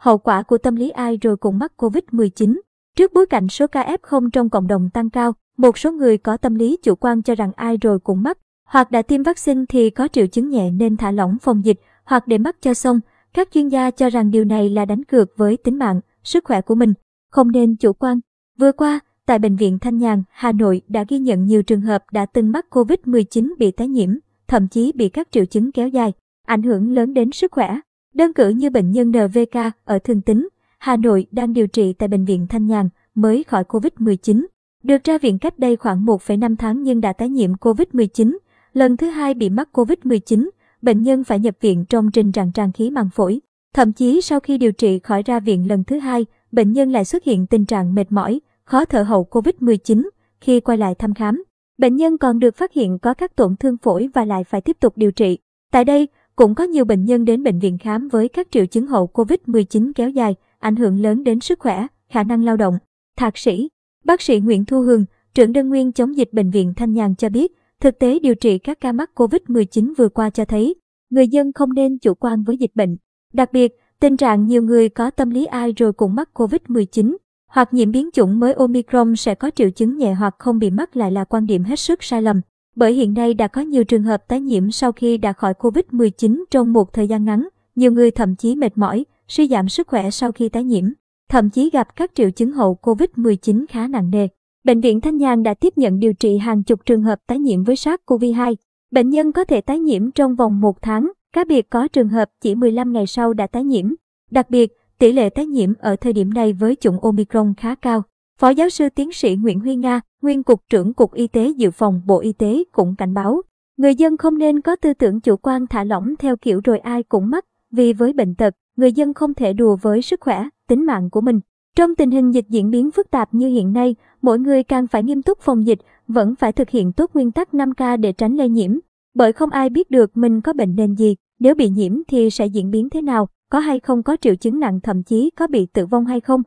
hậu quả của tâm lý ai rồi cũng mắc Covid-19. Trước bối cảnh số ca F0 trong cộng đồng tăng cao, một số người có tâm lý chủ quan cho rằng ai rồi cũng mắc, hoặc đã tiêm vaccine thì có triệu chứng nhẹ nên thả lỏng phòng dịch, hoặc để mắc cho xong. Các chuyên gia cho rằng điều này là đánh cược với tính mạng, sức khỏe của mình, không nên chủ quan. Vừa qua, tại Bệnh viện Thanh Nhàn, Hà Nội đã ghi nhận nhiều trường hợp đã từng mắc COVID-19 bị tái nhiễm, thậm chí bị các triệu chứng kéo dài, ảnh hưởng lớn đến sức khỏe. Đơn cử như bệnh nhân NVK ở Thường Tín, Hà Nội đang điều trị tại Bệnh viện Thanh Nhàn mới khỏi COVID-19. Được ra viện cách đây khoảng 1,5 tháng nhưng đã tái nhiễm COVID-19. Lần thứ hai bị mắc COVID-19, bệnh nhân phải nhập viện trong trình trạng tràn khí màng phổi. Thậm chí sau khi điều trị khỏi ra viện lần thứ hai, bệnh nhân lại xuất hiện tình trạng mệt mỏi, khó thở hậu COVID-19 khi quay lại thăm khám. Bệnh nhân còn được phát hiện có các tổn thương phổi và lại phải tiếp tục điều trị. Tại đây, cũng có nhiều bệnh nhân đến bệnh viện khám với các triệu chứng hậu COVID-19 kéo dài, ảnh hưởng lớn đến sức khỏe, khả năng lao động. Thạc sĩ, bác sĩ Nguyễn Thu Hương, trưởng đơn nguyên chống dịch bệnh viện Thanh Nhàn cho biết, thực tế điều trị các ca mắc COVID-19 vừa qua cho thấy, người dân không nên chủ quan với dịch bệnh. Đặc biệt, tình trạng nhiều người có tâm lý ai rồi cũng mắc COVID-19 hoặc nhiễm biến chủng mới Omicron sẽ có triệu chứng nhẹ hoặc không bị mắc lại là quan điểm hết sức sai lầm. Bởi hiện nay đã có nhiều trường hợp tái nhiễm sau khi đã khỏi COVID-19 trong một thời gian ngắn, nhiều người thậm chí mệt mỏi, suy giảm sức khỏe sau khi tái nhiễm, thậm chí gặp các triệu chứng hậu COVID-19 khá nặng nề. Bệnh viện Thanh Nhàn đã tiếp nhận điều trị hàng chục trường hợp tái nhiễm với SARS-CoV-2. Bệnh nhân có thể tái nhiễm trong vòng một tháng, cá biệt có trường hợp chỉ 15 ngày sau đã tái nhiễm. Đặc biệt, tỷ lệ tái nhiễm ở thời điểm này với chủng Omicron khá cao. Phó giáo sư tiến sĩ Nguyễn Huy Nga, nguyên cục trưởng Cục Y tế Dự phòng Bộ Y tế cũng cảnh báo, người dân không nên có tư tưởng chủ quan thả lỏng theo kiểu rồi ai cũng mắc, vì với bệnh tật, người dân không thể đùa với sức khỏe, tính mạng của mình. Trong tình hình dịch diễn biến phức tạp như hiện nay, mỗi người càng phải nghiêm túc phòng dịch, vẫn phải thực hiện tốt nguyên tắc 5K để tránh lây nhiễm. Bởi không ai biết được mình có bệnh nền gì, nếu bị nhiễm thì sẽ diễn biến thế nào, có hay không có triệu chứng nặng thậm chí có bị tử vong hay không.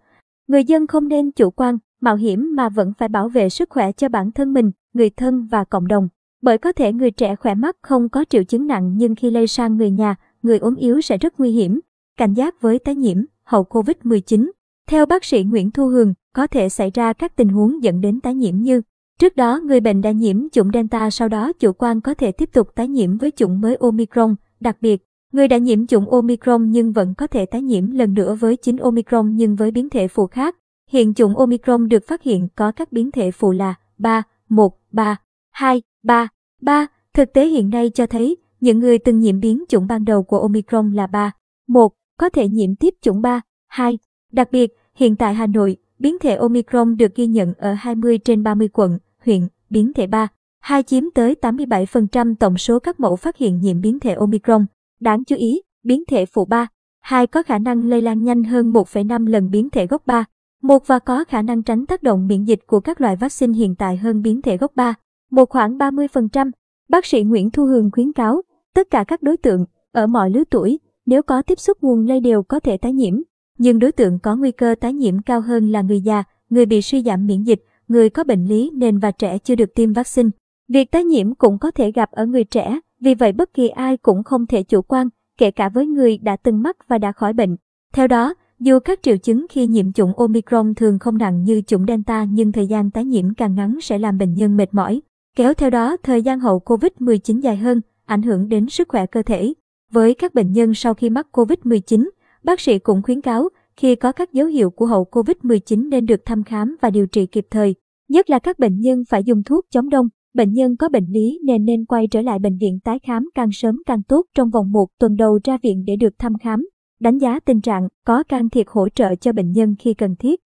Người dân không nên chủ quan, mạo hiểm mà vẫn phải bảo vệ sức khỏe cho bản thân mình, người thân và cộng đồng. Bởi có thể người trẻ khỏe mắt không có triệu chứng nặng nhưng khi lây sang người nhà, người ốm yếu sẽ rất nguy hiểm. Cảnh giác với tái nhiễm, hậu Covid-19. Theo bác sĩ Nguyễn Thu Hường, có thể xảy ra các tình huống dẫn đến tái nhiễm như Trước đó, người bệnh đã nhiễm chủng Delta sau đó chủ quan có thể tiếp tục tái nhiễm với chủng mới Omicron. Đặc biệt, người đã nhiễm chủng Omicron nhưng vẫn có thể tái nhiễm lần nữa với chính Omicron nhưng với biến thể phụ khác. Hiện chủng Omicron được phát hiện có các biến thể phụ là 3, 1, 3, 2, 3, 3. Thực tế hiện nay cho thấy, những người từng nhiễm biến chủng ban đầu của Omicron là 3, 1, có thể nhiễm tiếp chủng 3, 2. Đặc biệt, hiện tại Hà Nội, biến thể Omicron được ghi nhận ở 20 trên 30 quận, huyện, biến thể 3, 2 chiếm tới 87% tổng số các mẫu phát hiện nhiễm biến thể Omicron. Đáng chú ý, biến thể phụ 3, 2 có khả năng lây lan nhanh hơn 1,5 lần biến thể gốc 3, một và có khả năng tránh tác động miễn dịch của các loại vaccine hiện tại hơn biến thể gốc 3, một khoảng 30%. Bác sĩ Nguyễn Thu Hường khuyến cáo, tất cả các đối tượng, ở mọi lứa tuổi, nếu có tiếp xúc nguồn lây đều có thể tái nhiễm. Nhưng đối tượng có nguy cơ tái nhiễm cao hơn là người già, người bị suy giảm miễn dịch, người có bệnh lý nền và trẻ chưa được tiêm vaccine. Việc tái nhiễm cũng có thể gặp ở người trẻ, vì vậy bất kỳ ai cũng không thể chủ quan, kể cả với người đã từng mắc và đã khỏi bệnh. Theo đó, dù các triệu chứng khi nhiễm chủng Omicron thường không nặng như chủng Delta nhưng thời gian tái nhiễm càng ngắn sẽ làm bệnh nhân mệt mỏi, kéo theo đó thời gian hậu COVID-19 dài hơn, ảnh hưởng đến sức khỏe cơ thể. Với các bệnh nhân sau khi mắc COVID-19, bác sĩ cũng khuyến cáo khi có các dấu hiệu của hậu COVID-19 nên được thăm khám và điều trị kịp thời. Nhất là các bệnh nhân phải dùng thuốc chống đông, bệnh nhân có bệnh lý nên nên quay trở lại bệnh viện tái khám càng sớm càng tốt trong vòng một tuần đầu ra viện để được thăm khám đánh giá tình trạng, có can thiệp hỗ trợ cho bệnh nhân khi cần thiết.